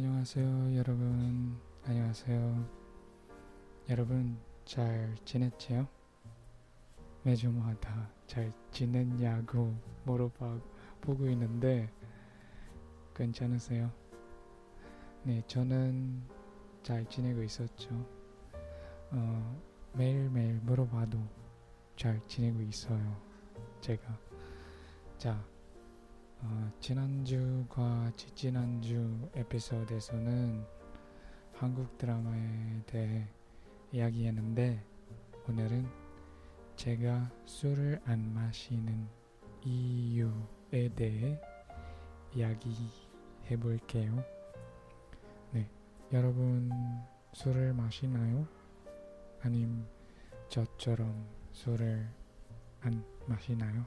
안녕하세요, 여러분. 안녕하세요. 여러분, 잘 지냈지요? 매주마다 잘 지냈냐고 물어보고 있는데, 괜찮으세요? 네, 저는 잘 지내고 있었죠. 어, 매일매일 물어봐도 잘 지내고 있어요. 제가. 자, 어, 지난주과 지지난주 에피소드에서는 한국 드라마에 대해 이야기했는데 오늘은 제가 술을 안 마시는 이유에 대해 이야기해 볼게요. 네, 여러분 술을 마시나요? 아님 저처럼 술을 안 마시나요?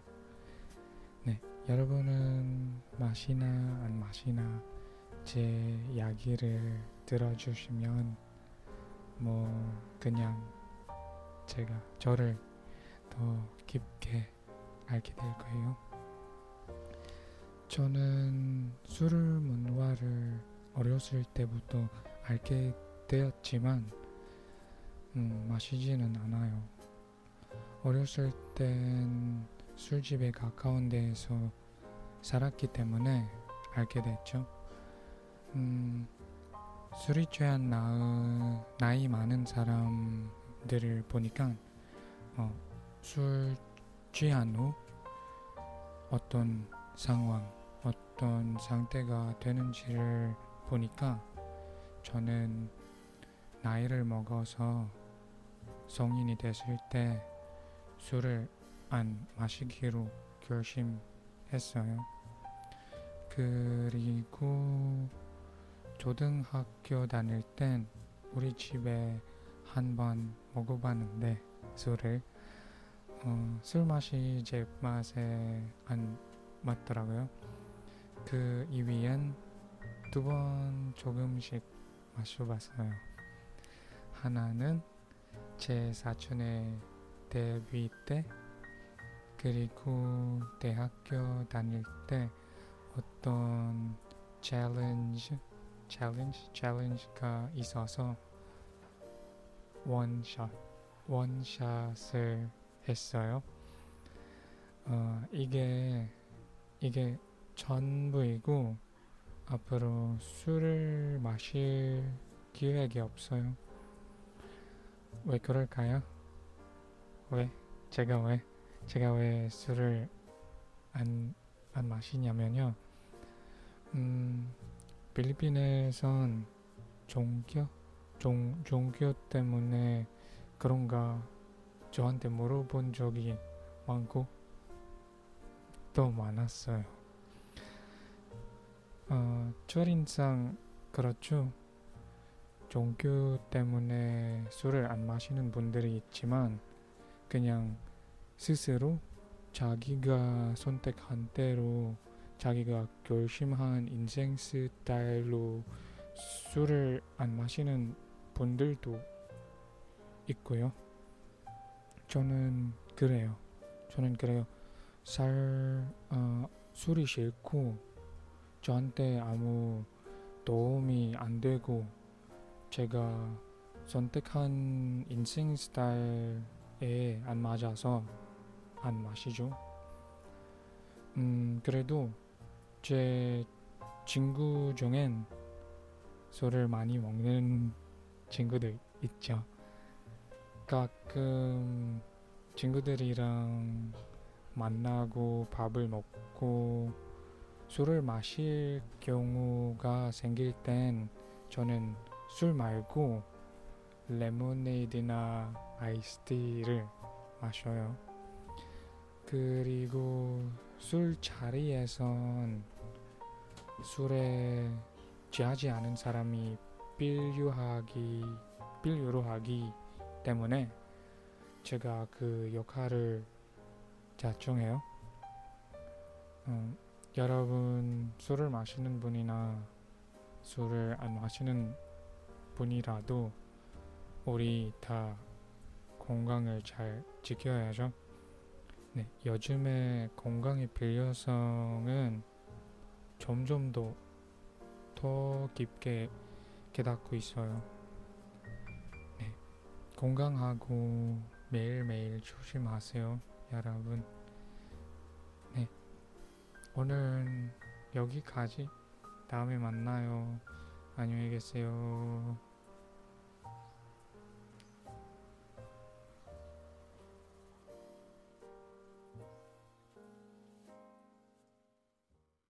네, 여러분은 마시나 안 마시나 제 이야기를 들어주시면 뭐 그냥 제가 저를 더 깊게 알게 될 거예요. 저는 술 문화를 어렸을 때부터 알게 되었지만 음, 마시지는 않아요. 어렸을 땐 술집에 가까운 데에서 살았기 때문에 알게 됐죠. 음, 술이 취한 나, 나이 많은 사람들을 보니까 어, 술 취한 후 어떤 상황, 어떤 상태가 되는지를 보니까 저는 나이를 먹어서 성인이 됐을 때 술을 안 마시기로 결심 했어요. 그리고 초등학교 다닐 땐 우리 집에 한 번 먹어봤는데 술을 어, 술 맛이 제 맛에 안 맞더라고요. 그 이후엔 두 번 조금씩 마셔봤어요. 하나는 제 사촌의 데뷔 때 그리고 대학교 다닐 때 어떤 챌린지 챌린지 챌린지가 있어서 원샷 원샷을 했어요. 어, 이게 이게 전부이고 앞으로 술을 마실 기획이 없어요. 왜 그럴까요? 왜? 제가 왜? 제가 왜 술을 안, 안 마시냐면요. 음, 필리핀에선 종교? 종, 종교 때문에 그런가 저한테 물어본 적이 많고 또 많았어요. 어, 첫인상 그렇죠. 종교 때문에 술을 안 마시는 분들이 있지만 그냥 스스로 자기가 선택한 대로 자기가 결심한 인생 스타일로 술을 안 마시는 분들도 있고요. 저는 그래요. 저는 그래요. 살 어, 술이 싫고 저한테 아무 도움이 안 되고 제가 선택한 인생 스타일에 안 맞아서 안 마시죠. 음, 그래도 제 친구 중엔 술을 많이 먹는 친구들 있죠. 가끔 친구들이랑 만나고 밥을 먹고 술을 마실 경우가 생길 땐 저는 술 말고 레모네이드나 아이스티를 마셔요. 그리고 술자리에선 술에 취하지 않은 사람이 필요하기 필요로 하기 때문에 제가 그 역할을 자청해요. 음, 여러분 술을 마시는 분이나 술을 안 마시는 분이라도 우리 다 건강을 잘 지켜야죠. 네, 요즘에 건강의 필요성은 점점 더, 더 깊게 깨닫고 있어요. 네. 건강하고 매일매일 조심하세요, 여러분. 네. 오늘은 여기까지. 다음에 만나요. 안녕히 계세요.